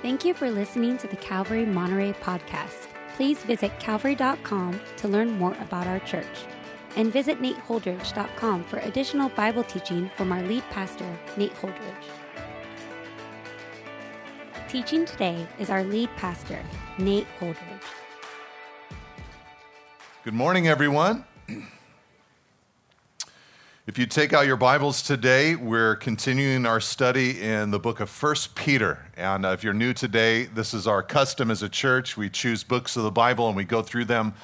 Thank you for listening to the Calvary Monterey podcast. Please visit calvary.com to learn more about our church. And visit nateholdridge.com for additional Bible teaching from our lead pastor, Nate Holdridge. Teaching today is our lead pastor, Nate Holdridge. Good morning, everyone. If you take out your Bibles today, we're continuing our study in the book of First Peter. And uh, if you're new today, this is our custom as a church. We choose books of the Bible and we go through them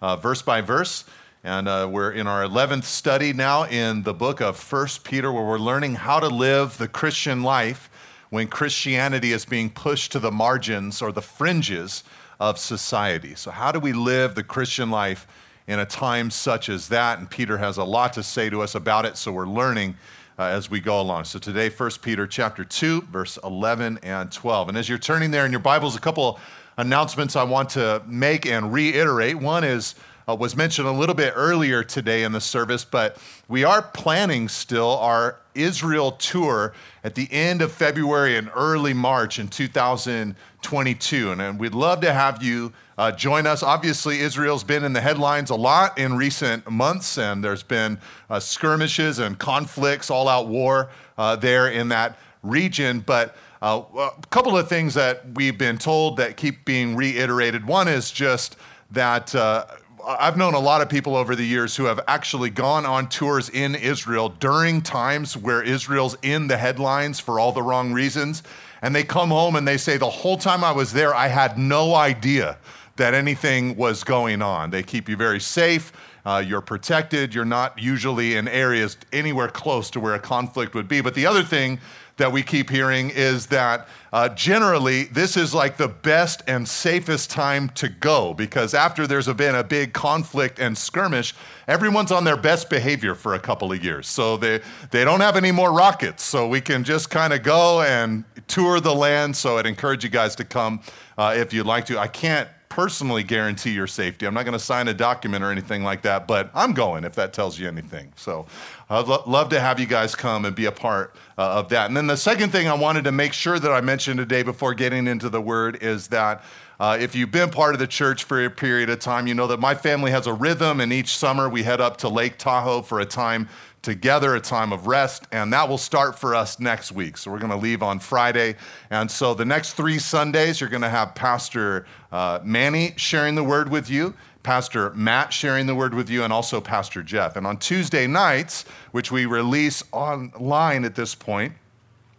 uh, verse by verse. And uh, we're in our 11th study now in the book of First Peter, where we're learning how to live the Christian life when Christianity is being pushed to the margins or the fringes of society. So, how do we live the Christian life? In a time such as that. And Peter has a lot to say to us about it, so we're learning uh, as we go along. So today, 1 Peter chapter 2, verse 11 and 12. And as you're turning there in your Bibles, a couple announcements I want to make and reiterate. One is uh, was mentioned a little bit earlier today in the service, but we are planning still our Israel tour at the end of February and early March in 2022. And, and we'd love to have you uh, join us. Obviously, Israel's been in the headlines a lot in recent months, and there's been uh, skirmishes and conflicts, all out war uh, there in that region. But uh, a couple of things that we've been told that keep being reiterated. One is just that uh, I've known a lot of people over the years who have actually gone on tours in Israel during times where Israel's in the headlines for all the wrong reasons. And they come home and they say, The whole time I was there, I had no idea that anything was going on. They keep you very safe. Uh, you're protected. You're not usually in areas anywhere close to where a conflict would be. But the other thing that we keep hearing is that uh, generally this is like the best and safest time to go because after there's been a big conflict and skirmish, everyone's on their best behavior for a couple of years. So they, they don't have any more rockets. So we can just kind of go and tour the land. So I'd encourage you guys to come uh, if you'd like to. I can't personally guarantee your safety. I'm not going to sign a document or anything like that, but I'm going if that tells you anything. So I'd lo- love to have you guys come and be a part uh, of that. And then the second thing I wanted to make sure that I mentioned today before getting into the word is that. Uh, if you've been part of the church for a period of time, you know that my family has a rhythm, and each summer we head up to Lake Tahoe for a time together, a time of rest, and that will start for us next week. So we're going to leave on Friday. And so the next three Sundays, you're going to have Pastor uh, Manny sharing the word with you. Pastor Matt sharing the word with you, and also Pastor Jeff. And on Tuesday nights, which we release online at this point,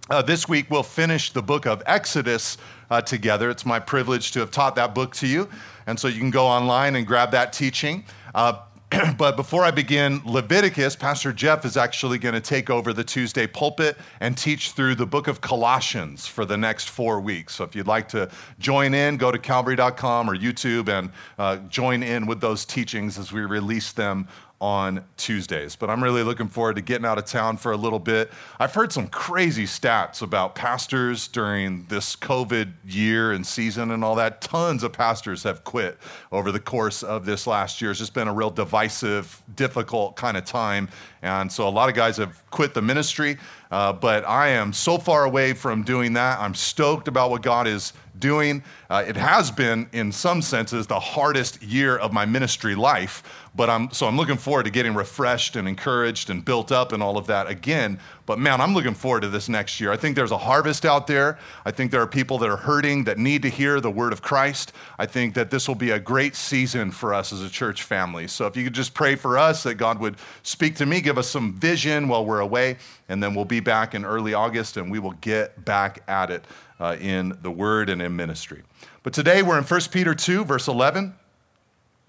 uh, this week we'll finish the book of Exodus uh, together. It's my privilege to have taught that book to you. And so you can go online and grab that teaching. Uh, but before I begin Leviticus, Pastor Jeff is actually going to take over the Tuesday pulpit and teach through the book of Colossians for the next four weeks. So if you'd like to join in, go to calvary.com or YouTube and uh, join in with those teachings as we release them on Tuesdays. But I'm really looking forward to getting out of town for a little bit. I've heard some crazy stats about pastors during this COVID year and season and all that. Tons of pastors have quit over the course of this last year. It's just been a real divisive, difficult kind of time. And so a lot of guys have quit the ministry. Uh, but I am so far away from doing that. I'm stoked about what God is doing. Uh, it has been, in some senses, the hardest year of my ministry life. But I'm so I'm looking forward to getting refreshed and encouraged and built up and all of that again. But man, I'm looking forward to this next year. I think there's a harvest out there. I think there are people that are hurting that need to hear the word of Christ. I think that this will be a great season for us as a church family. So if you could just pray for us that God would speak to me, give us some vision while we're away, and then we'll be back in early August and we will get back at it uh, in the word and in ministry. But today we're in 1 Peter 2, verse 11.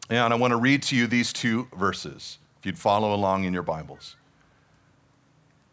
And I want to read to you these two verses, if you'd follow along in your Bibles.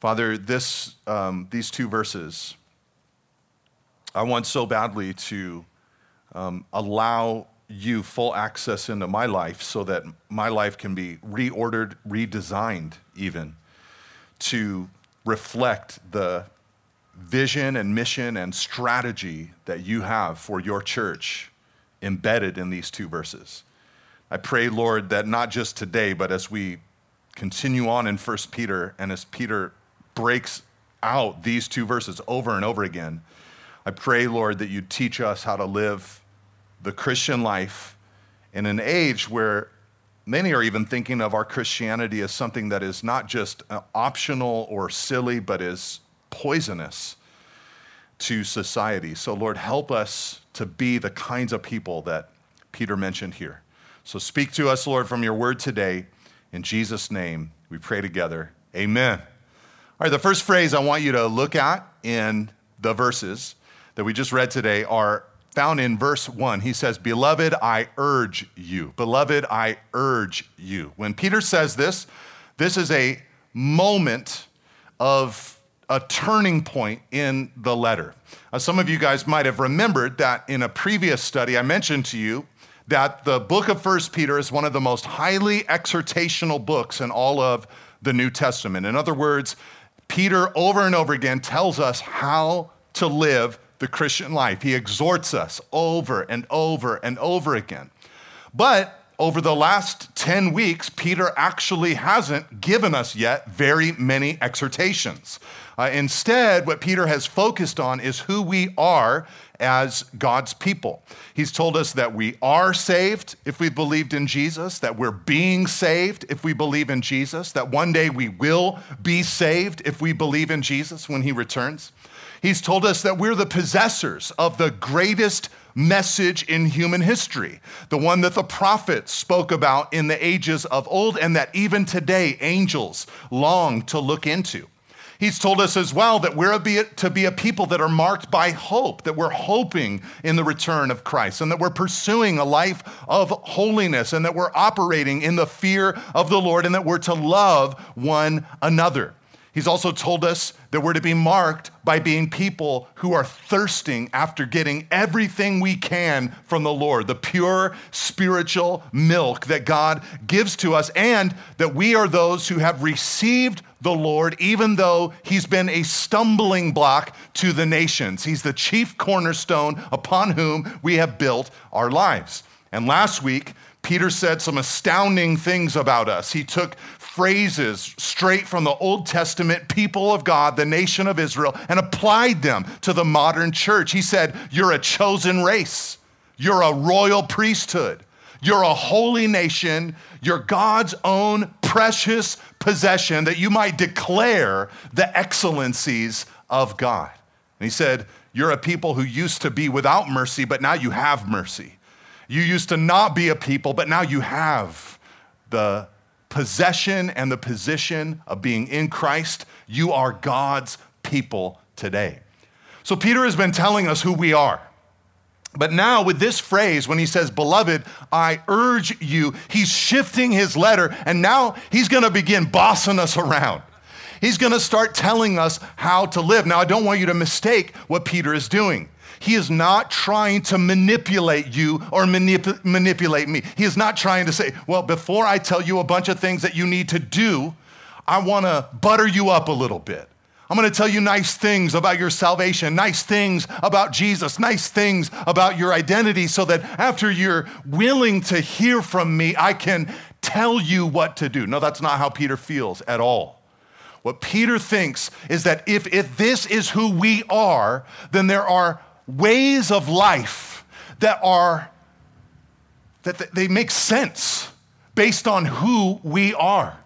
Father, this, um, these two verses I want so badly to um, allow you full access into my life so that my life can be reordered, redesigned, even to reflect the vision and mission and strategy that you have for your church embedded in these two verses. I pray, Lord, that not just today, but as we continue on in 1 Peter and as Peter breaks out these two verses over and over again, I pray, Lord, that you teach us how to live the Christian life in an age where many are even thinking of our Christianity as something that is not just uh, optional or silly, but is poisonous to society. So, Lord, help us to be the kinds of people that Peter mentioned here. So, speak to us, Lord, from your word today. In Jesus' name, we pray together. Amen. All right, the first phrase I want you to look at in the verses that we just read today are found in verse 1. He says, Beloved, I urge you. Beloved, I urge you. When Peter says this, this is a moment of a turning point in the letter. Uh, some of you guys might have remembered that in a previous study, I mentioned to you that the book of First Peter is one of the most highly exhortational books in all of the New Testament. In other words, Peter over and over again tells us how to live the Christian life. He exhorts us over and over and over again. But over the last 10 weeks, Peter actually hasn't given us yet very many exhortations. Uh, instead, what Peter has focused on is who we are as God's people. He's told us that we are saved if we believed in Jesus, that we're being saved if we believe in Jesus, that one day we will be saved if we believe in Jesus when he returns. He's told us that we're the possessors of the greatest message in human history, the one that the prophets spoke about in the ages of old, and that even today angels long to look into. He's told us as well that we're to be a people that are marked by hope, that we're hoping in the return of Christ, and that we're pursuing a life of holiness, and that we're operating in the fear of the Lord, and that we're to love one another. He's also told us that we're to be marked by being people who are thirsting after getting everything we can from the Lord, the pure spiritual milk that God gives to us, and that we are those who have received the Lord, even though he's been a stumbling block to the nations. He's the chief cornerstone upon whom we have built our lives. And last week, Peter said some astounding things about us. He took phrases straight from the Old Testament people of God, the nation of Israel, and applied them to the modern church. He said, You're a chosen race, you're a royal priesthood, you're a holy nation, you're God's own precious possession that you might declare the excellencies of God. And he said, You're a people who used to be without mercy, but now you have mercy. You used to not be a people, but now you have the possession and the position of being in Christ, you are God's people today. So Peter has been telling us who we are. But now, with this phrase, when he says, Beloved, I urge you, he's shifting his letter, and now he's gonna begin bossing us around. He's gonna start telling us how to live. Now, I don't want you to mistake what Peter is doing. He is not trying to manipulate you or manip- manipulate me. He is not trying to say, well, before I tell you a bunch of things that you need to do, I want to butter you up a little bit. I'm going to tell you nice things about your salvation, nice things about Jesus, nice things about your identity, so that after you're willing to hear from me, I can tell you what to do. No, that's not how Peter feels at all. What Peter thinks is that if, if this is who we are, then there are ways of life that are that they make sense based on who we are.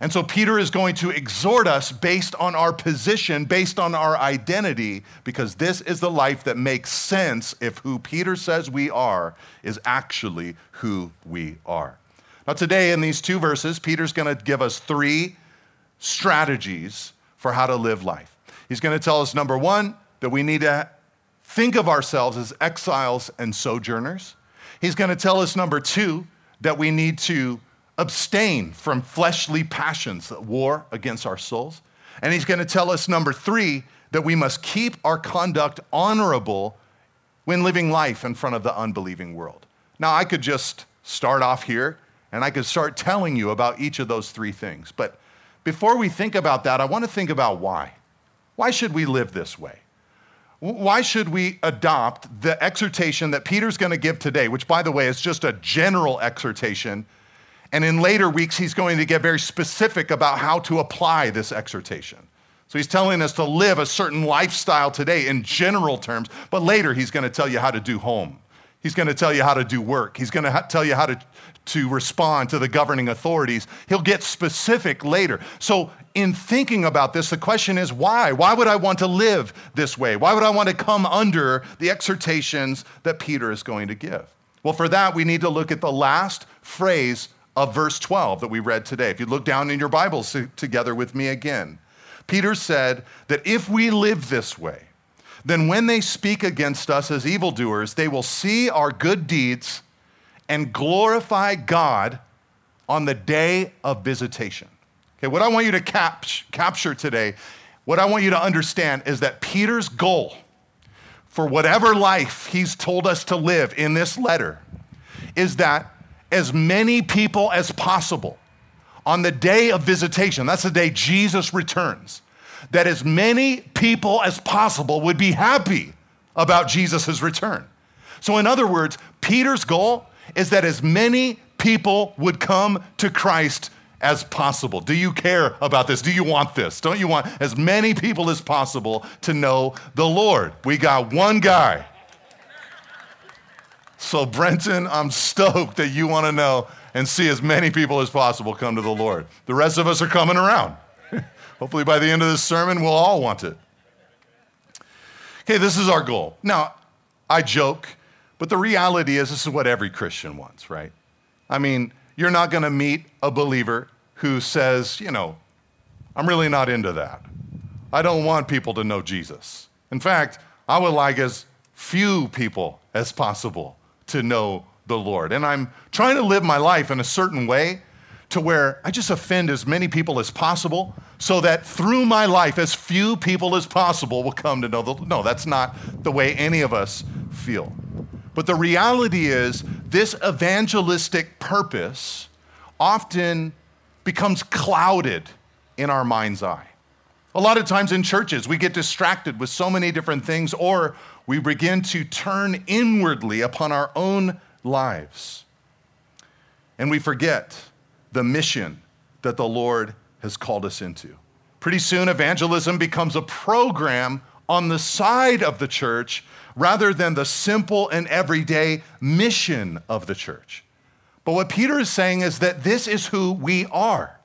And so Peter is going to exhort us based on our position, based on our identity, because this is the life that makes sense if who Peter says we are is actually who we are. Now, today in these two verses, Peter's going to give us three strategies for how to live life. He's going to tell us number one, that we need to think of ourselves as exiles and sojourners. He's going to tell us, number two, that we need to abstain from fleshly passions that war against our souls. And he's going to tell us, number three, that we must keep our conduct honorable when living life in front of the unbelieving world? Now, I could just start off here and I could start telling you about each of those three things. But before we think about that, I want to think about why. Why should we live this way? Why should we adopt the exhortation that Peter's going to give today, which, by the way, is just a general exhortation? And in later weeks, he's going to get very specific about how to apply this exhortation. So he's telling us to live a certain lifestyle today in general terms, but later he's going to tell you how to do home. He's going to tell you how to do work. He's going to ha- tell you how to, to respond to the governing authorities. He'll get specific later. So, in thinking about this, the question is why? Why would I want to live this way? Why would I want to come under the exhortations that Peter is going to give? Well, for that, we need to look at the last phrase of verse 12 that we read today. If you look down in your Bibles together with me again, Peter said that if we live this way, then when they speak against us as evildoers, they will see our good deeds and glorify God on the day of visitation. Okay, what I want you to cap- capture today, what I want you to understand is that Peter's goal for whatever life he's told us to live in this letter is that as many people as possible on the day of visitation, that's the day Jesus returns, that as many people as possible would be happy about Jesus' return. So, in other words, Peter's goal is that as many people would come to Christ as possible. Do you care about this? Do you want this? Don't you want as many people as possible to know the Lord? We got one guy. So, Brenton, I'm stoked that you want to know and see as many people as possible come to the Lord. The rest of us are coming around. Hopefully, by the end of this sermon, we'll all want it. Okay, this is our goal. Now, I joke, but the reality is this is what every Christian wants, right? I mean, you're not going to meet a believer who says, you know, I'm really not into that. I don't want people to know Jesus. In fact, I would like as few people as possible to know the Lord. And I'm trying to live my life in a certain way to where I just offend as many people as possible so that through my life, as few people as possible will come to know the No, that's not the way any of us feel. But the reality is, this evangelistic purpose often becomes clouded in our mind's eye. A lot of times in churches, we get distracted with so many different things, or we begin to turn inwardly upon our own lives. And we forget the mission that the Lord has called us into. Pretty soon, evangelism becomes a program on the side of the church rather than the simple and everyday mission of the church. But what Peter is saying is that this is who we are.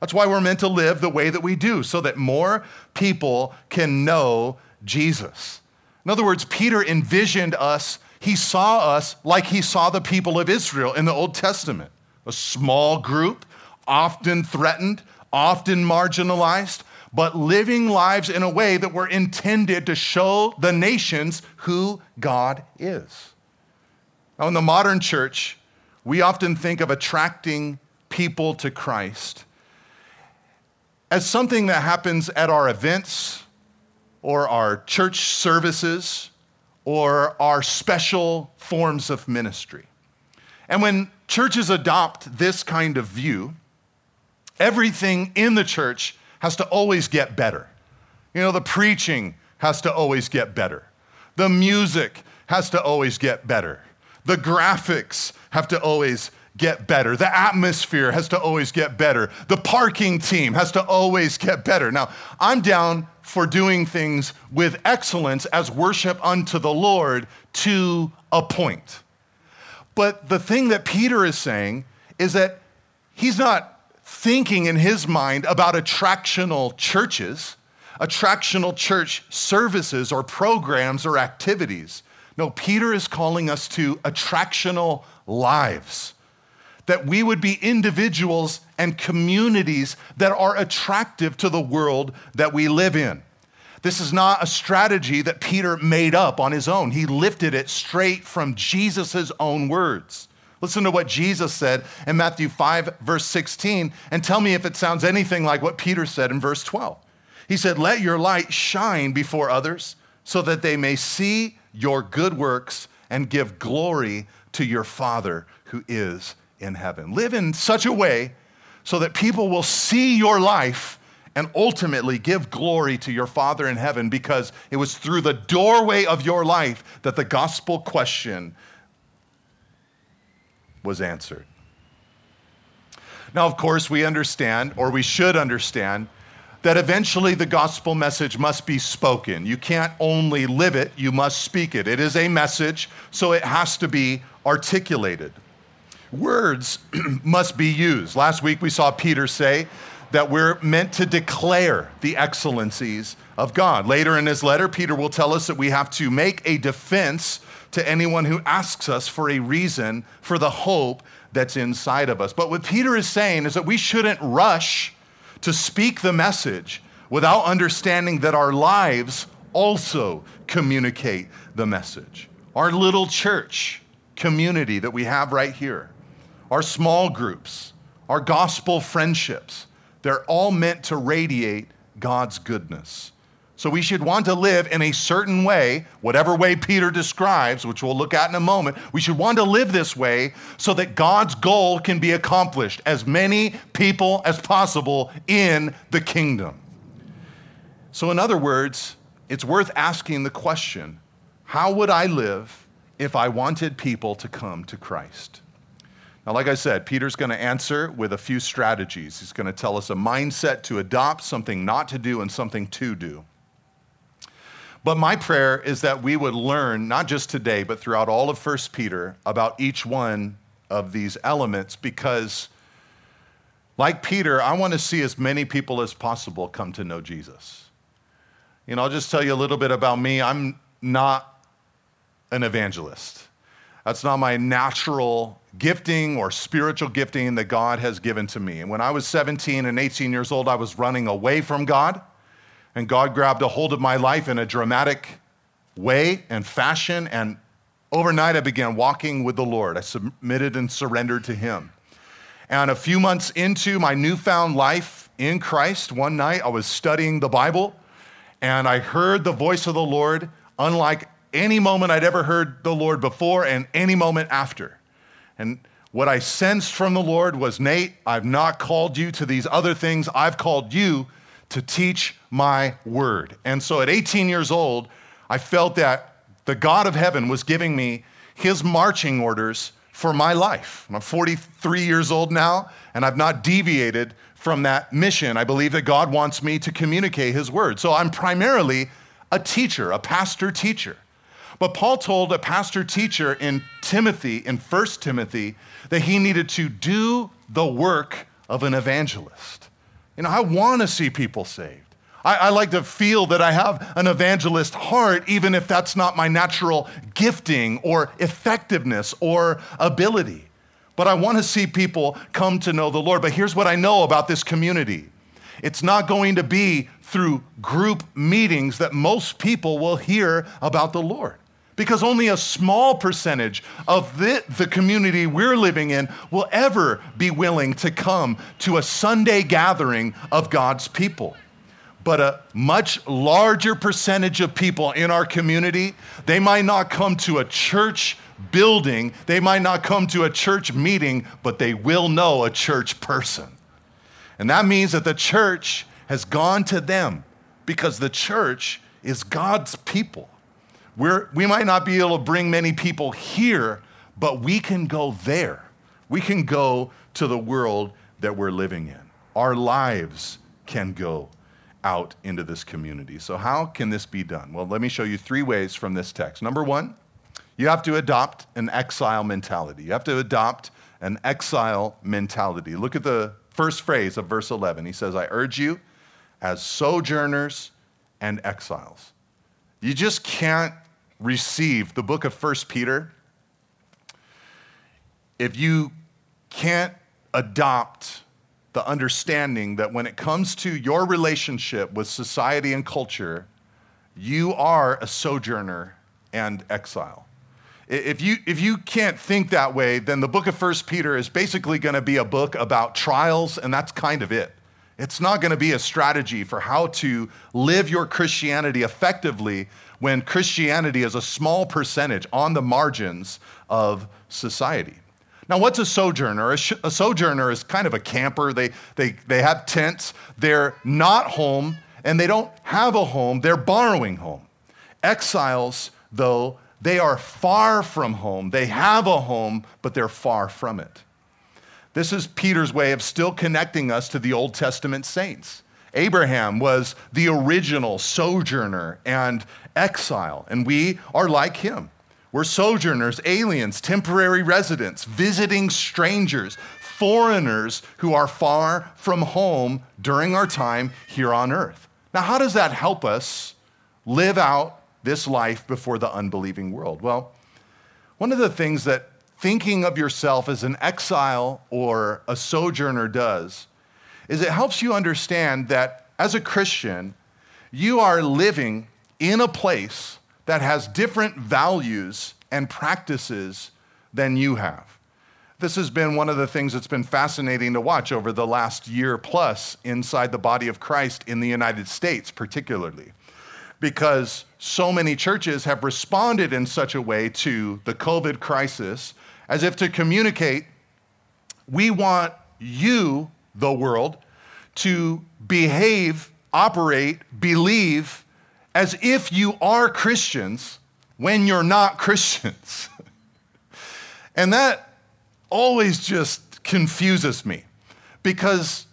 That's why we're meant to live the way that we do, so that more people can know Jesus. In other words, Peter envisioned us, he saw us like he saw the people of Israel in the Old Testament a small group, often threatened, often marginalized, but living lives in a way that were intended to show the nations who God is. Now, in the modern church, we often think of attracting people to Christ as something that happens at our events or our church services or our special forms of ministry. And when churches adopt this kind of view, everything in the church has to always get better. You know, the preaching has to always get better. The music has to always get better. The graphics have to always get better. The atmosphere has to always get better. The parking team has to always get better. Now, I'm down for doing things with excellence as worship unto the Lord to a point. But the thing that Peter is saying is that he's not thinking in his mind about attractional churches, attractional church services or programs or activities. No, Peter is calling us to attractional lives that we would be individuals and communities that are attractive to the world that we live in. This is not a strategy that Peter made up on his own. He lifted it straight from Jesus' own words. Listen to what Jesus said in Matthew 5, verse 16, and tell me if it sounds anything like what Peter said in verse 12. He said, Let your light shine before others so that they may see your good works and give glory to your Father who is in heaven. Live in such a way so that people will see your life and ultimately give glory to your Father in heaven because it was through the doorway of your life that the gospel question was answered. Now, of course, we understand, or we should understand, that eventually the gospel message must be spoken. You can't only live it, you must speak it. It is a message, so it has to be articulated. Words must be used. Last week we saw Peter say that we're meant to declare the excellencies of God. Later in his letter, Peter will tell us that we have to make a defense to anyone who asks us for a reason for the hope that's inside of us. But what Peter is saying is that we shouldn't rush to speak the message without understanding that our lives also communicate the message. Our little church community that we have right here, our small groups, our gospel friendships, they're all meant to radiate God's goodness. So we should want to live in a certain way, whatever way Peter describes, which we'll look at in a moment. We should want to live this way so that God's goal can be accomplished, as many people as possible in the kingdom. So, in other words, it's worth asking the question how would I live if I wanted people to come to Christ? Now, like I said, Peter's going to answer with a few strategies. He's going to tell us a mindset to adopt, something not to do, and something to do. But my prayer is that we would learn, not just today, but throughout all of 1 Peter, about each one of these elements because, like Peter, I want to see as many people as possible come to know Jesus. You know, I'll just tell you a little bit about me. I'm not an evangelist. That's not my natural gifting or spiritual gifting that God has given to me. And when I was 17 and 18 years old, I was running away from God and God grabbed a hold of my life in a dramatic way and fashion. And overnight, I began walking with the Lord. I submitted and surrendered to Him. And a few months into my newfound life in Christ, one night I was studying the Bible and I heard the voice of the Lord, unlike any moment I'd ever heard the Lord before and any moment after. And what I sensed from the Lord was Nate, I've not called you to these other things, I've called you to teach my word. And so at 18 years old, I felt that the God of heaven was giving me his marching orders for my life. I'm 43 years old now, and I've not deviated from that mission. I believe that God wants me to communicate his word. So I'm primarily a teacher, a pastor teacher. But Paul told a pastor teacher in Timothy, in 1 Timothy, that he needed to do the work of an evangelist. You know, I want to see people saved. I, I, like to feel that I have an evangelist heart, even if that's not my natural gifting or effectiveness or ability. But I want to see people come to know the Lord. But here's what I know about this community it's not going to be through group meetings that most people will hear about the Lord. Because only a small percentage of the, the community we're living in will ever be willing to come to a Sunday gathering of God's people but a much larger percentage of people in our community, they might not come to a church building, they might not come to a church meeting, but they will know a church person. And that means that the church has gone to them because the church is God's people. We're, we might not be able to bring many people here, but we can go there. We can go to the world that we're living in. Our lives can go out into this community. So, how can this be done? Well, let me show you three ways from this text. Number one, you have to adopt an exile mentality. You have to adopt an exile mentality. Look at the first phrase of verse 11. He says, I urge you as sojourners and exiles. You just can't receive the book of First Peter if you can't adopt the understanding that when it comes to your relationship with society and culture, you are a sojourner and exile. If you, if you can't think that way, then the book of First Peter is basically going to be a book about trials, and that's kind of it. It's not going to be a strategy for how to live your Christianity effectively when Christianity is a small percentage on the margins of society. Now, what's a sojourner? A, sh- a, sojourner is kind of a camper. They, they, they have tents. They're not home, and they don't have a home. They're borrowing home. Exiles, though, they are far from home. They have a home, but they're far from it. This is Peter's way of still connecting us to the Old Testament saints. Abraham was the original sojourner and exile, and we are like him. We're sojourners, aliens, temporary residents, visiting strangers, foreigners who are far from home during our time here on earth. Now, how does that help us live out this life before the unbelieving world? Well, one of the things that thinking of yourself as an exile or a sojourner does is it helps you understand that as a Christian, you are living in a place that has different values and practices than you have. This has been one of the things that's been fascinating to watch over the last year plus inside the body of Christ in the United States, particularly, because so many churches have responded in such a way to the COVID crisis as if to communicate we want you, the world, to behave, operate, believe as if you are Christians when you're not Christians. and that always just confuses me because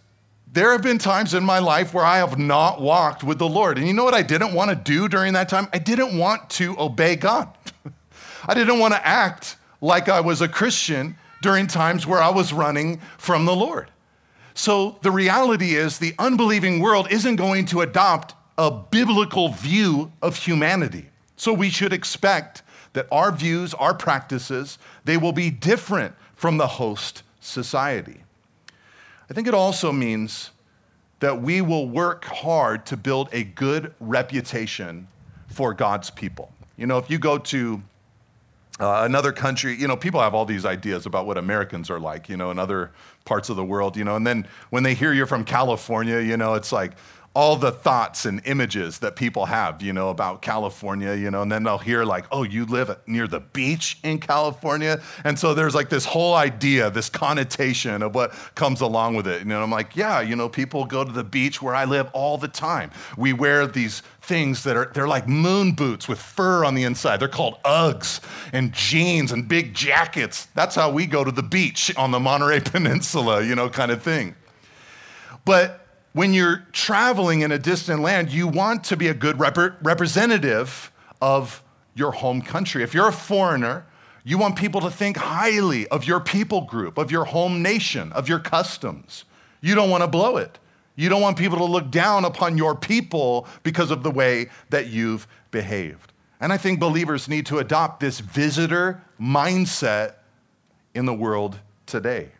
there have been times in my life where I have not walked with the Lord. And you know what I didn't want to do during that time? I didn't want to obey God. I didn't want to act like I was a Christian during times where I was running from the Lord. So the reality is, the unbelieving world isn't going to adopt a biblical view of humanity. So we should expect that our views, our practices, they will be different from the host society. I think it also means that we will work hard to build a good reputation for God's people. You know, if you go to uh, another country, you know, people have all these ideas about what Americans are like, you know, in other parts of the world, you know, and then when they hear you're from California, you know, it's like, all the thoughts and images that people have, you know, about California, you know, and then they'll hear like, oh, you live near the beach in California. And so there's like this whole idea, this connotation of what comes along with it. And I'm like, yeah, you know, people go to the beach where I live all the time. We wear these things that are, they're like moon boots with fur on the inside. They're called Uggs and jeans and big jackets. That's how we go to the beach on the Monterey Peninsula, you know, kind of thing. But when you're traveling in a distant land, you want to be a good rep- representative of your home country. If you're a foreigner, you want people to think highly of your people group, of your home nation, of your customs. You don't want to blow it. You don't want people to look down upon your people because of the way that you've behaved. And I think believers need to adopt this visitor mindset in the world today.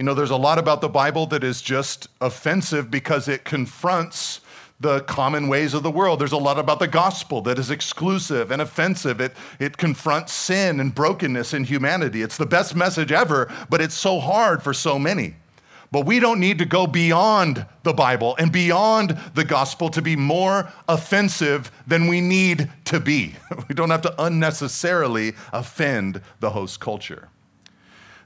You know, there's a lot about the Bible that is just offensive because it confronts the common ways of the world. There's a lot about the gospel that is exclusive and offensive. It, it confronts sin and brokenness in humanity. It's the best message ever, but it's so hard for so many. But we don't need to go beyond the Bible and beyond the gospel to be more offensive than we need to be. We don't have to unnecessarily offend the host culture.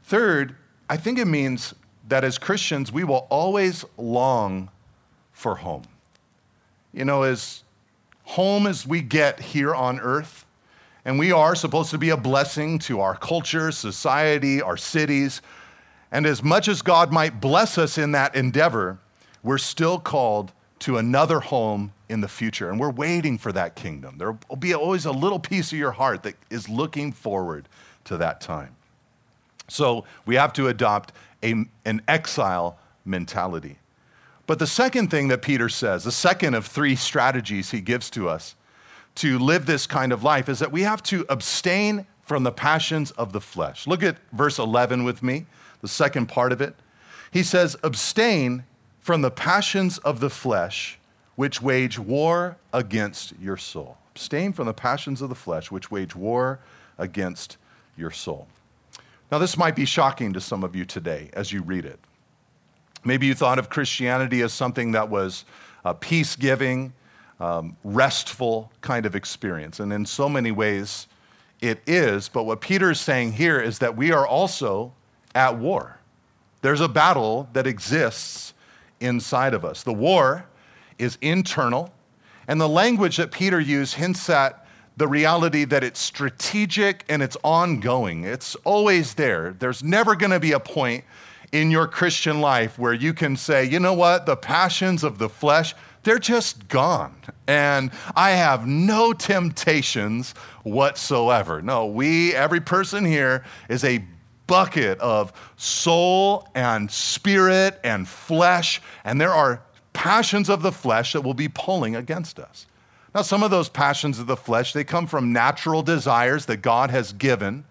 Third, I think it means that as Christians, we will always long for home. You know, as home as we get here on earth, and we are supposed to be a blessing to our culture, society, our cities. And as much as God might bless us in that endeavor, we're still called to another home in the future. And we're waiting for that kingdom. There will be always a little piece of your heart that is looking forward to that time. So we have to adopt a, an exile mentality. But the second thing that Peter says, the second of three strategies he gives to us to live this kind of life, is that we have to abstain from the passions of the flesh. Look at verse 11 with me, the second part of it. He says, Abstain from the passions of the flesh, which wage war against your soul. Abstain from the passions of the flesh, which wage war against your soul. Now, this might be shocking to some of you today as you read it. Maybe you thought of Christianity as something that was a peace giving, um, restful kind of experience. And in so many ways, it is. But what Peter is saying here is that we are also at war. There's a battle that exists inside of us. The war is internal, and the language that Peter used hints at the reality that it's strategic and it's ongoing. It's always there. There's never going to be a point in your Christian life where you can say, you know what, the passions of the flesh, they're just gone. And I have no temptations whatsoever. No, we, every person here, is a bucket of soul and spirit and flesh, and there are passions of the flesh that will be pulling against us. Now, some of those passions of the flesh, they come from natural desires that God has given,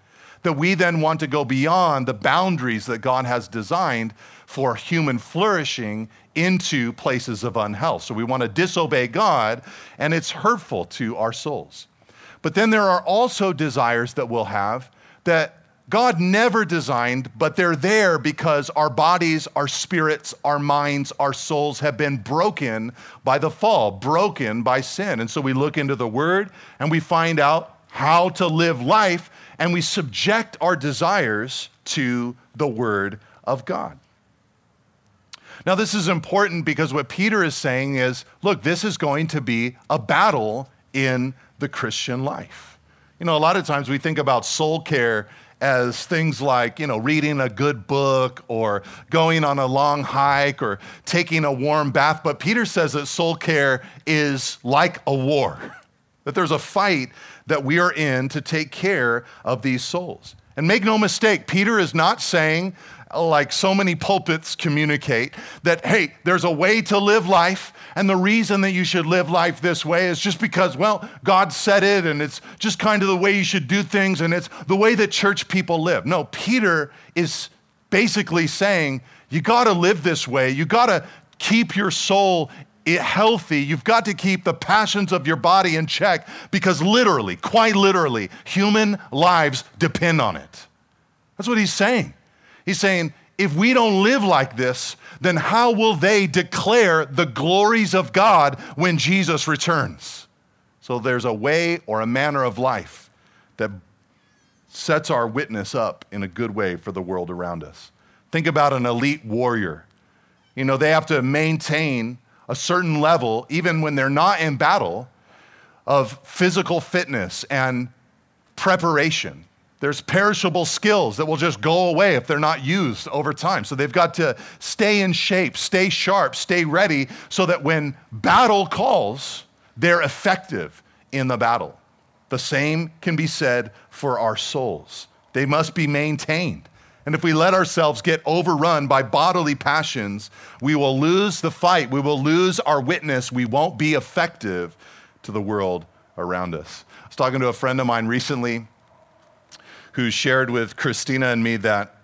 that we then want to go beyond the boundaries that God has designed for human flourishing into places of unhealth. So we want to disobey God, and it's hurtful to our souls. But then there are also desires that we'll have that God never designed, but they're there because our bodies, our spirits, our minds, our souls have been broken by the fall, broken by sin. And so we look into the Word and we find out how to live life and we subject our desires to the Word of God. Now, this is important because what Peter is saying is look, this is going to be a battle in the Christian life. You know, a lot of times we think about soul care as things like, you know, reading a good book or going on a long hike or taking a warm bath. But Peter says that soul care is like a war, that there's a fight that we are in to take care of these souls. And make no mistake, Peter is not saying like so many pulpits communicate, that, hey, there's a way to live life, and the reason that you should live life this way is just because, well, God said it, and it's just kind of the way you should do things, and it's the way that church people live. No, Peter is basically saying, you got to live this way. You got to keep your soul healthy. You've got to keep the passions of your body in check because literally, quite literally, human lives depend on it. That's what he's saying. He's saying, if we don't live like this, then how will they declare the glories of God when Jesus returns? So there's a way or a manner of life that sets our witness up in a good way for the world around us. Think about an elite warrior. You know, they have to maintain a certain level, even when they're not in battle, of physical fitness and preparation. There's perishable skills that will just go away if they're not used over time. So they've got to stay in shape, stay sharp, stay ready so that when battle calls, they're effective in the battle. The same can be said for our souls. They must be maintained. And if we let ourselves get overrun by bodily passions, we will lose the fight. We will lose our witness. We won't be effective to the world around us. I was talking to a friend of mine recently who shared with Christina and me that,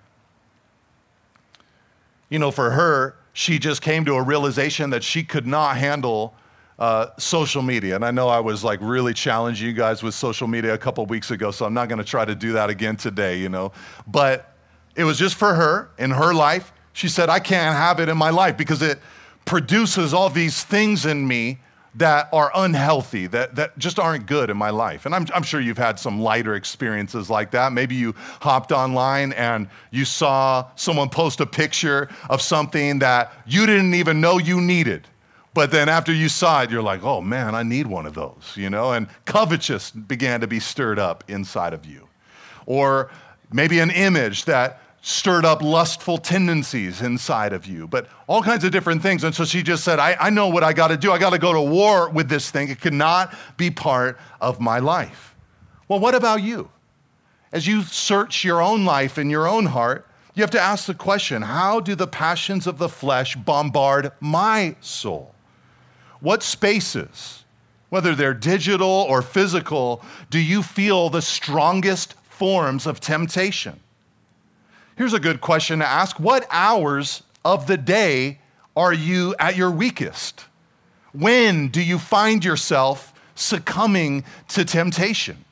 you know, for her, she just came to a realization that she could not handle uh, social media. And I know I was like really challenging you guys with social media a couple weeks ago, so I'm not going to try to do that again today, you know. But it was just for her in her life. She said, I can't have it in my life because it produces all these things in me that are unhealthy, that, that just aren't good in my life. And I'm, I'm sure you've had some lighter experiences like that. Maybe you hopped online and you saw someone post a picture of something that you didn't even know you needed. But then after you saw it, you're like, oh man, I need one of those, you know? And covetous began to be stirred up inside of you. Or maybe an image that stirred up lustful tendencies inside of you, but all kinds of different things. And so she just said, I, I know what I got to do. I got to go to war with this thing. It cannot be part of my life. Well, what about you? As you search your own life and your own heart, you have to ask the question how do the passions of the flesh bombard my soul? What spaces, whether they're digital or physical, do you feel the strongest forms of temptation? Here's a good question to ask What hours of the day are you at your weakest? When do you find yourself succumbing to temptation?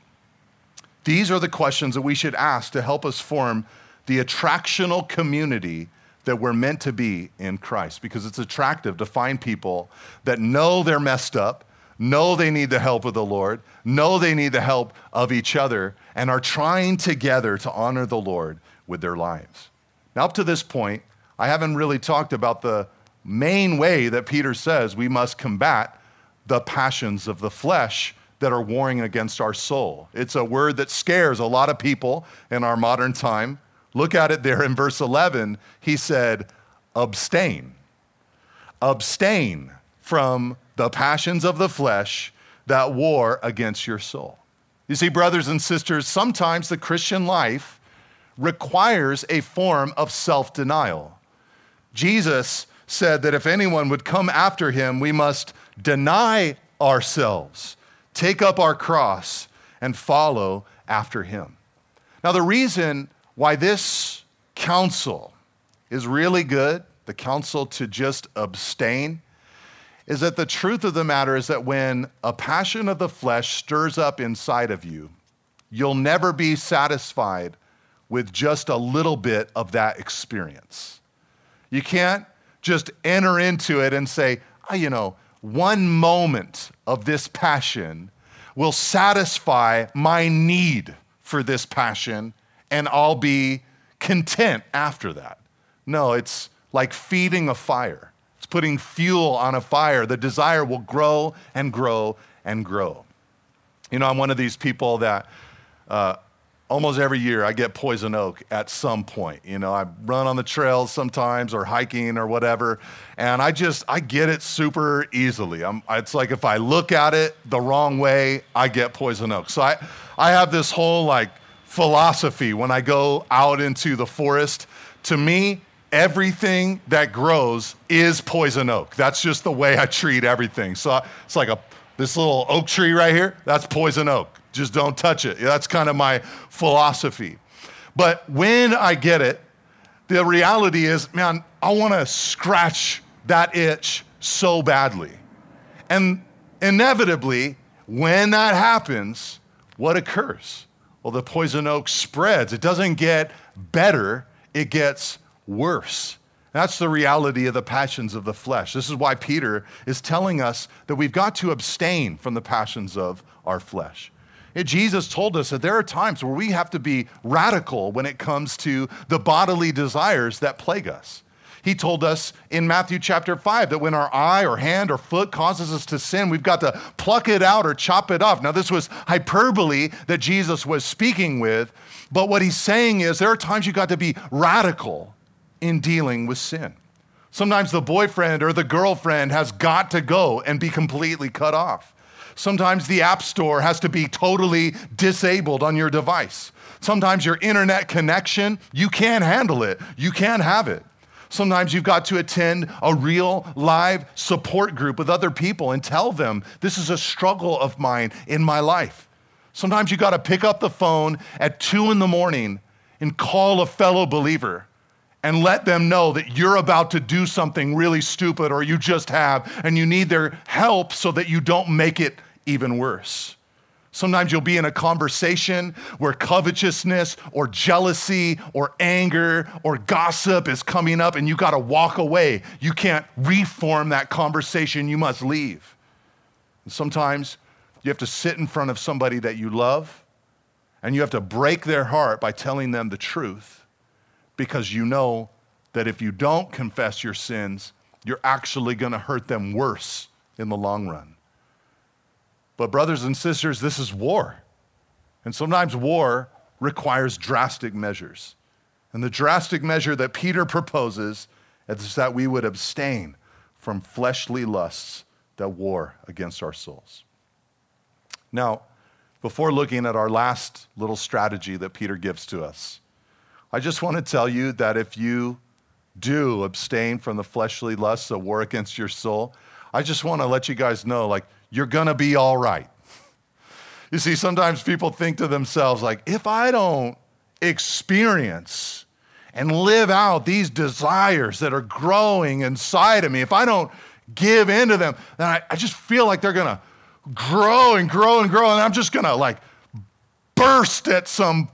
These are the questions that we should ask to help us form the attractional community that we're meant to be in Christ because it's attractive to find people that know they're messed up, know they need the help of the Lord, know they need the help of each other, and are trying together to honor the Lord with their lives. Now, up to this point, I haven't really talked about the main way that Peter says we must combat the passions of the flesh that are warring against our soul. It's a word that scares a lot of people in our modern time. Look at it there in verse 11. He said, abstain. Abstain from the passions of the flesh that war against your soul. You see, brothers and sisters, sometimes the Christian life requires a form of self denial. Jesus said that if anyone would come after him, we must deny ourselves, take up our cross, and follow after him. Now, the reason why this counsel is really good, the counsel to just abstain, is that the truth of the matter is that when a passion of the flesh stirs up inside of you, you'll never be satisfied with just a little bit of that experience. You can't just enter into it and say, oh, you know, one moment of this passion will satisfy my need for this passion, and I'll be content after that. No, it's like feeding a fire. It's putting fuel on a fire. The desire will grow and grow and grow. You know, I'm one of these people that uh, almost every year I get poison oak at some point. You know, I run on the trails sometimes or hiking or whatever, and I just I get it super easily. I'm, it's like if I look at it the wrong way, I get poison oak. So I I have this whole like philosophy when I go out into the forest. To me, everything that grows is poison oak. That's just the way I treat everything. So it's like a this little oak tree right here, that's poison oak. Just don't touch it. That's kind of my philosophy. But when I get it, the reality is, man, I want to scratch that itch so badly. And inevitably, when that happens, what occurs? Well, the poison oak spreads. It doesn't get better, it gets worse. That's the reality of the passions of the flesh. This is why Peter is telling us that we've got to abstain from the passions of our flesh. Jesus told us that there are times where we have to be radical when it comes to the bodily desires that plague us. He told us in Matthew chapter 5 that when our eye or hand or foot causes us to sin, we've got to pluck it out or chop it off. Now, this was hyperbole that Jesus was speaking with, but what he's saying is there are times you've got to be radical in dealing with sin. Sometimes the boyfriend or the girlfriend has got to go and be completely cut off. Sometimes the app store has to be totally disabled on your device. Sometimes your internet connection, you can't handle it. You can't have it. Sometimes you've got to attend a real live support group with other people and tell them, this is a struggle of mine in my life. Sometimes you got to pick up the phone at two in the morning and call a fellow believer and let them know that you're about to do something really stupid or you just have, and you need their help so that you don't make it even worse. Sometimes you'll be in a conversation where covetousness or jealousy or anger or gossip is coming up and you got to walk away. You can't reform that conversation, you must leave. And sometimes you have to sit in front of somebody that you love and you have to break their heart by telling them the truth because you know that if you don't confess your sins, you're actually going to hurt them worse in the long run. But, brothers and sisters, this is war. And sometimes war requires drastic measures. And the drastic measure that Peter proposes is that we would abstain from fleshly lusts that war against our souls. Now, before looking at our last little strategy that Peter gives to us, I just want to tell you that if you do abstain from the fleshly lusts that war against your soul, I just want to let you guys know like, you're to be all right. You see, sometimes people think to themselves, like, if I don't experience and live out these desires that are growing inside of me, if I don't give into them, then I, I just feel like they're to grow and grow and grow, and I'm just to like burst at some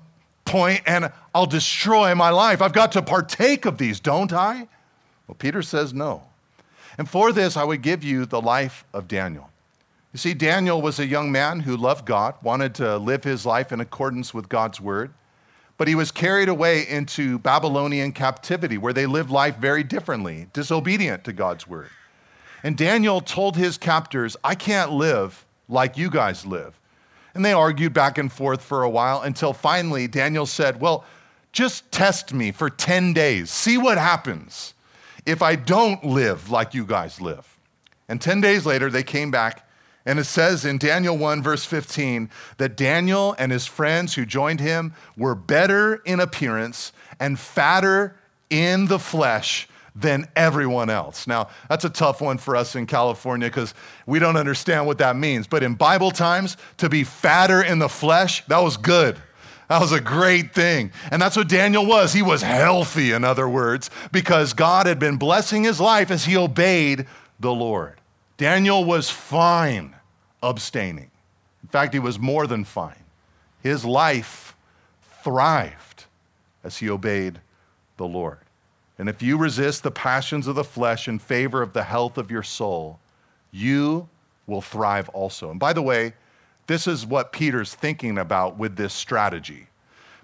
point and I'll destroy my life. I've got to partake of these, don't I? Well, Peter says no. And for this, I would give you the life of Daniel. You see, Daniel was a young man who loved God, wanted to live his life in accordance with God's word, but he was carried away into Babylonian captivity where they lived life very differently, disobedient to God's word. And Daniel told his captors, I can't live like you guys live. And they argued back and forth for a while until finally Daniel said, Well, just test me for 10 days. See what happens if I don't live like you guys live. And 10 days later, they came back. And it says in Daniel 1, verse 15, that Daniel and his friends who joined him were better in appearance and fatter in the flesh than everyone else. Now, that's a tough one for us in California because we don't understand what that means. But in Bible times, to be fatter in the flesh, that was good. That was a great thing. And that's what Daniel was. He was healthy, in other words, because God had been blessing his life as he obeyed the Lord. Daniel was fine abstaining. In fact, he was more than fine. His life thrived as he obeyed the Lord. And if you resist the passions of the flesh in favor of the health of your soul, you will thrive also. And by the way, this is what Peter's thinking about with this strategy.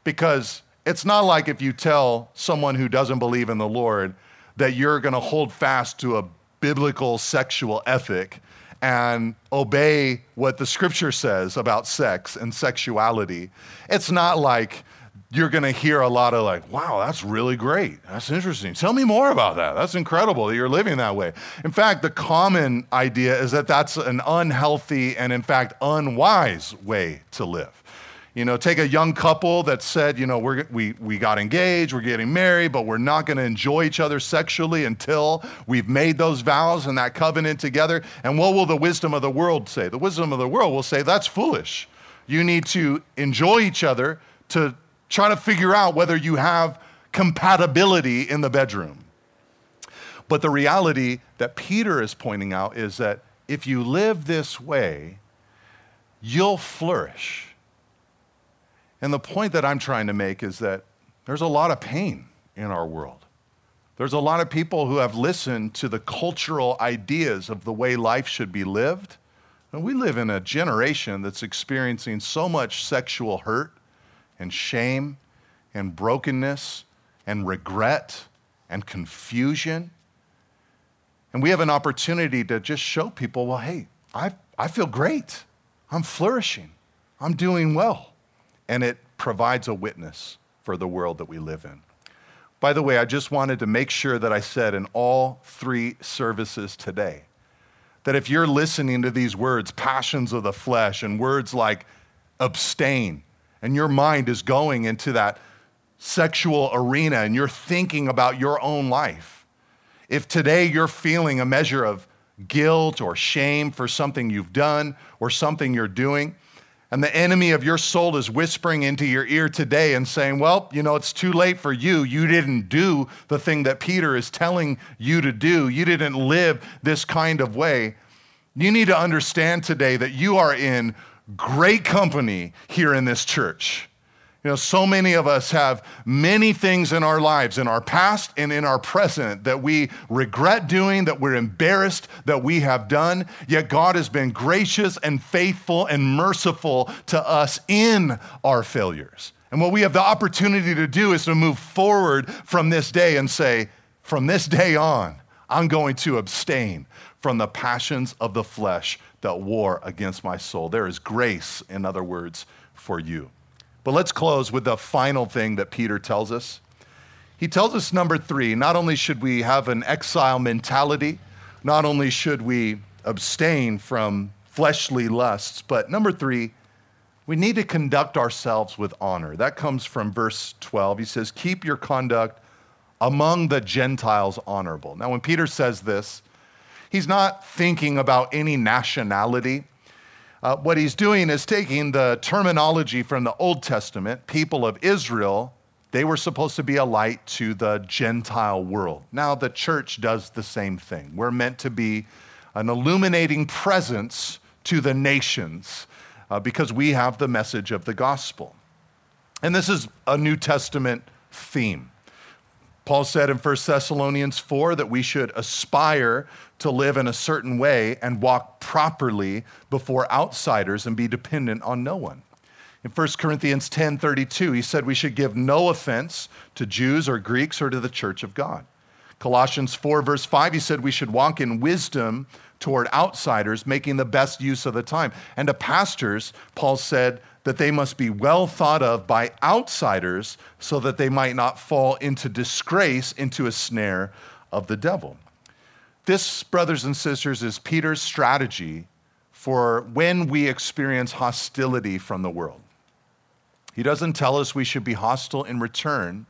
Because it's not like if you tell someone who doesn't believe in the Lord that you're going to hold fast to a biblical sexual ethic and obey what the scripture says about sex and sexuality. It's not like you're going to hear a lot of like, wow, that's really great. That's interesting. Tell me more about that. That's incredible that you're living that way. In fact, the common idea is that that's an unhealthy and, in fact, unwise way to live. You know, take a young couple that said, you know, we're, we, we got engaged, we're getting married, but we're not going to enjoy each other sexually until we've made those vows and that covenant together. And what will the wisdom of the world say? The wisdom of the world will say, that's foolish. You need to enjoy each other to try to figure out whether you have compatibility in the bedroom. But the reality that Peter is pointing out is that if you live this way, you'll flourish. And the point that I'm trying to make is that there's a lot of pain in our world. There's a lot of people who have listened to the cultural ideas of the way life should be lived. And we live in a generation that's experiencing so much sexual hurt and shame and brokenness and regret and confusion. And we have an opportunity to just show people well, hey, I, I feel great. I'm flourishing. I'm doing well. And it provides a witness for the world that we live in. By the way, I just wanted to make sure that I said in all three services today that if you're listening to these words, passions of the flesh, and words like abstain, and your mind is going into that sexual arena and you're thinking about your own life, if today you're feeling a measure of guilt or shame for something you've done or something you're doing, and the enemy of your soul is whispering into your ear today and saying, Well, you know, it's too late for you. You didn't do the thing that Peter is telling you to do. You didn't live this kind of way. You need to understand today that you are in great company here in this church. You know, so many of us have many things in our lives, in our past and in our present, that we regret doing, that we're embarrassed that we have done. Yet God has been gracious and faithful and merciful to us in our failures. And what we have the opportunity to do is to move forward from this day and say, from this day on, I'm going to abstain from the passions of the flesh that war against my soul. There is grace, in other words, for you. But let's close with the final thing that Peter tells us. He tells us, number three, not only should we have an exile mentality, not only should we abstain from fleshly lusts, but number three, we need to conduct ourselves with honor. That comes from verse 12. He says, Keep your conduct among the Gentiles honorable. Now, when Peter says this, He's not thinking about any nationality. Uh, what he's doing is taking the terminology from the Old Testament, people of Israel, they were supposed to be a light to the Gentile world. Now, the church does the same thing. We're meant to be an illuminating presence to the nations uh, because we have the message of the gospel. And this is a New Testament theme. Paul said in 1 Thessalonians 4 that we should aspire to live in a certain way and walk properly before outsiders and be dependent on no one. In 1 Corinthians 10:32, he said we should give no offense to Jews or Greeks or to the church of God. Colossians 4 verse 5, he said we should walk in wisdom toward outsiders, making the best use of the time. And to pastors, Paul said that they must be well thought of by outsiders so that they might not fall into disgrace, into a snare of the devil. This, brothers and sisters, is Peter's strategy for when we experience hostility from the world. He doesn't tell us we should be hostile in return,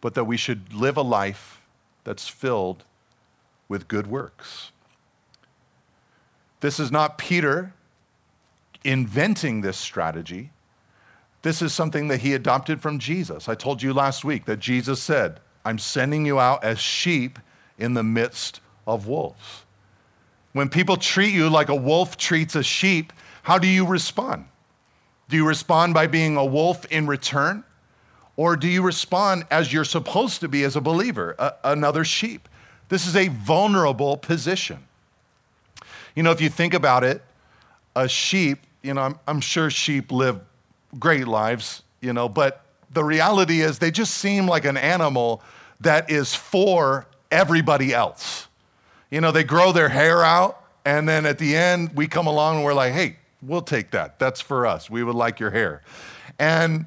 but that we should live a life that's filled with good works. This is not Peter inventing this strategy. This is something that he adopted from Jesus. I told you last week that Jesus said, I'm sending you out as sheep in the midst of wolves. When people treat you like a wolf treats a sheep, how do you respond? Do you respond by being a wolf in return? Or do you respond as you're supposed to be as a believer, a, another sheep? This is a vulnerable position. You know, if you think about it, a sheep, you know, I'm, I'm sure sheep live great lives, you know, but the reality is they just seem like an animal that is for everybody else. You know, they grow their hair out, and then at the end, we come along and we're like, hey, we'll take that. That's for us. We would like your hair. And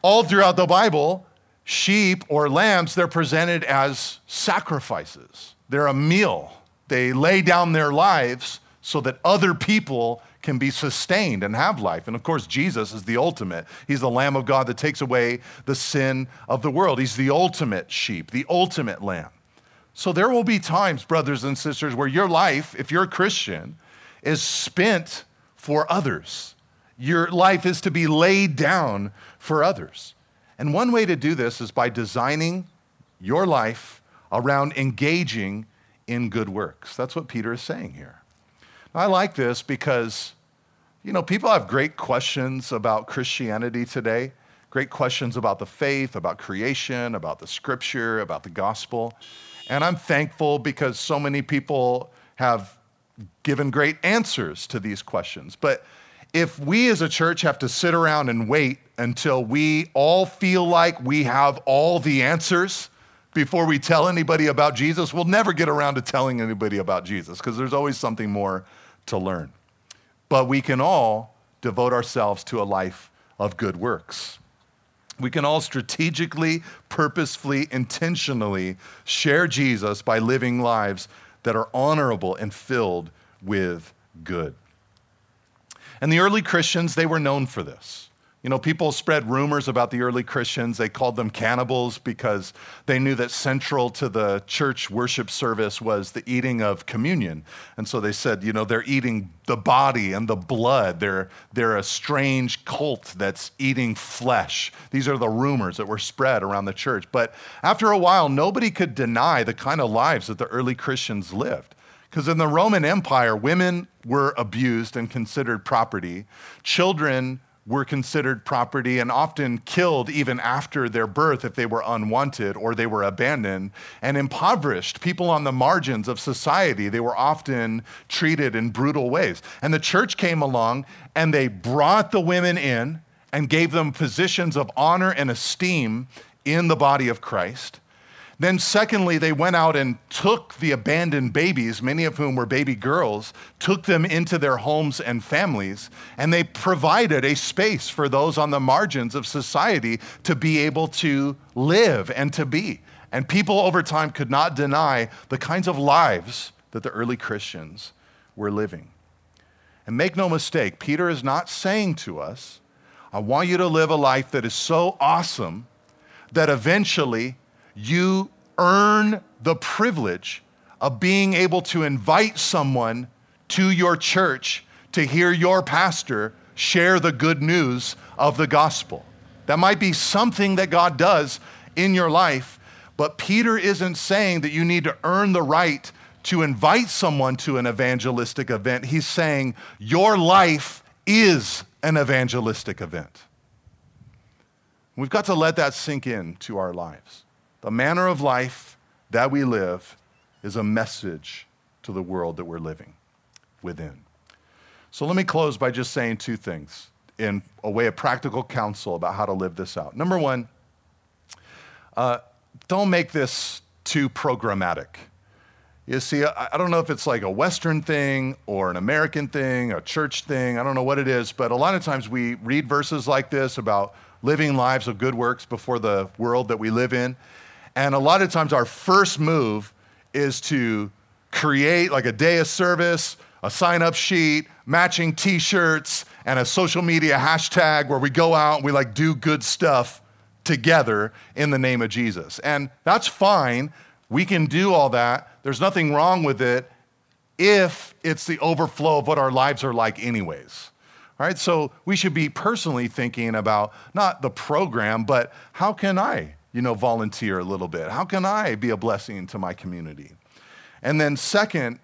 all throughout the Bible, sheep or lambs, they're presented as sacrifices. They're a meal. They lay down their lives so that other people can be sustained and have life. And of course, Jesus is the ultimate. He's the Lamb of God that takes away the sin of the world. He's the ultimate sheep, the ultimate lamb. So there will be times, brothers and sisters, where your life, if you're a Christian, is spent for others. Your life is to be laid down for others. And one way to do this is by designing your life around engaging in good works. That's what Peter is saying here. I like this because, you know, people have great questions about Christianity today, great questions about the faith, about creation, about the scripture, about the gospel. And I'm thankful because so many people have given great answers to these questions. But if we as a church have to sit around and wait until we all feel like we have all the answers before we tell anybody about Jesus, we'll never get around to telling anybody about Jesus because there's always something more to learn. But we can all devote ourselves to a life of good works. We can all strategically, purposefully, intentionally share Jesus by living lives that are honorable and filled with good. And the early Christians, they were known for this. You know, people spread rumors about the early Christians. They called them cannibals because they knew that central to the church worship service was the eating of communion. And so they said, you know, they're eating the body and the blood. They're, they're a strange cult that's eating flesh. These are the rumors that were spread around the church. But after a while, nobody could deny the kind of lives that the early Christians lived. Because in the Roman Empire, women were abused and considered property. Children were considered property and often killed even after their birth if they were unwanted or they were abandoned. And impoverished people on the margins of society they were often treated in brutal ways. And the church came along and they brought the women in and gave them positions of honor and esteem in the body of Christ then, secondly, they went out and took the abandoned babies, many of whom were baby girls, took them into their homes and families, and they provided a space for those on the margins of society to be able to live and to be. And people over time could not deny the kinds of lives that the early Christians were living. And make no mistake, Peter is not saying to us, I want you to live a life that is so awesome that eventually you earn the privilege of being able to invite someone to your church to hear your pastor share the good news of the gospel. That might be something that God does in your life, but Peter isn't saying that you need to earn the right to invite someone to an evangelistic event. He's saying your life is an evangelistic event. We've got to let that sink in to our lives. The manner of life that we live is a message to the world that we're living within. So let me close by just saying two things in a way of practical counsel about how to live this out. Number one, uh, don't make this too programmatic. You see, I, I don't know if it's like a Western thing or an American thing, a church thing, I don't know what it is, but a lot of times we read verses like this about living lives of good works before the world that we live in. And a lot of times our first move is to create like a day of service, a sign up sheet, matching t shirts, and a social media hashtag where we go out and we like do good stuff together in the name of Jesus. And that's fine. We can do all that. There's nothing wrong with it if it's the overflow of what our lives are like, anyways. All right, so we should be personally thinking about not the program, but how can I, you know, volunteer a little bit? How can I be a blessing to my community? And then, second,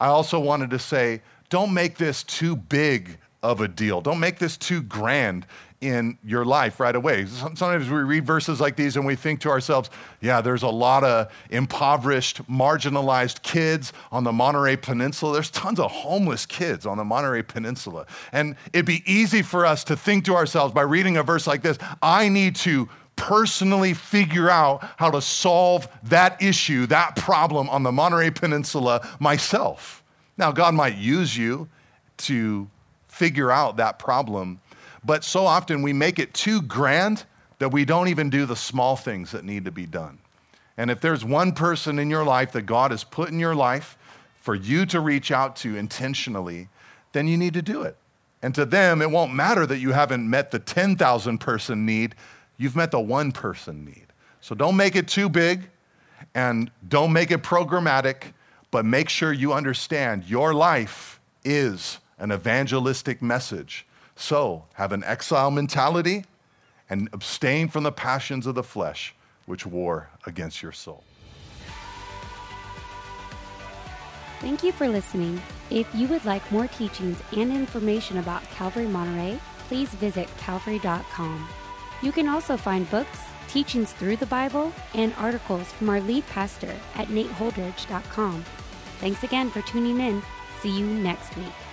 I also wanted to say, don't make this too big of a deal. Don't make this too grand in your life right away. Sometimes we read verses like these and we think to ourselves, yeah, there's a lot of impoverished, marginalized kids on the Monterey Peninsula. There's tons of homeless kids on the Monterey Peninsula. And it'd be easy for us to think to ourselves by reading a verse like this, I need to personally figure out how to solve that issue, that problem on the Monterey Peninsula myself. Now, God might use you to figure out that problem, but so often we make it too grand that we don't even do the small things that need to be done. And if there's one person in your life that God has put in your life for you to reach out to intentionally, then you need to do it. And to them, it won't matter that you haven't met the 10,000 person need You've met the one person need. So don't make it too big and don't make it programmatic, but make sure you understand your life is an evangelistic message. So have an exile mentality and abstain from the passions of the flesh, which war against your soul. Thank you for listening. If you would like more teachings and information about Calvary Monterey, please visit calvary.com. You can also find books, teachings through the Bible, and articles from our lead pastor at nateholdridge.com. Thanks again for tuning in. See you next week.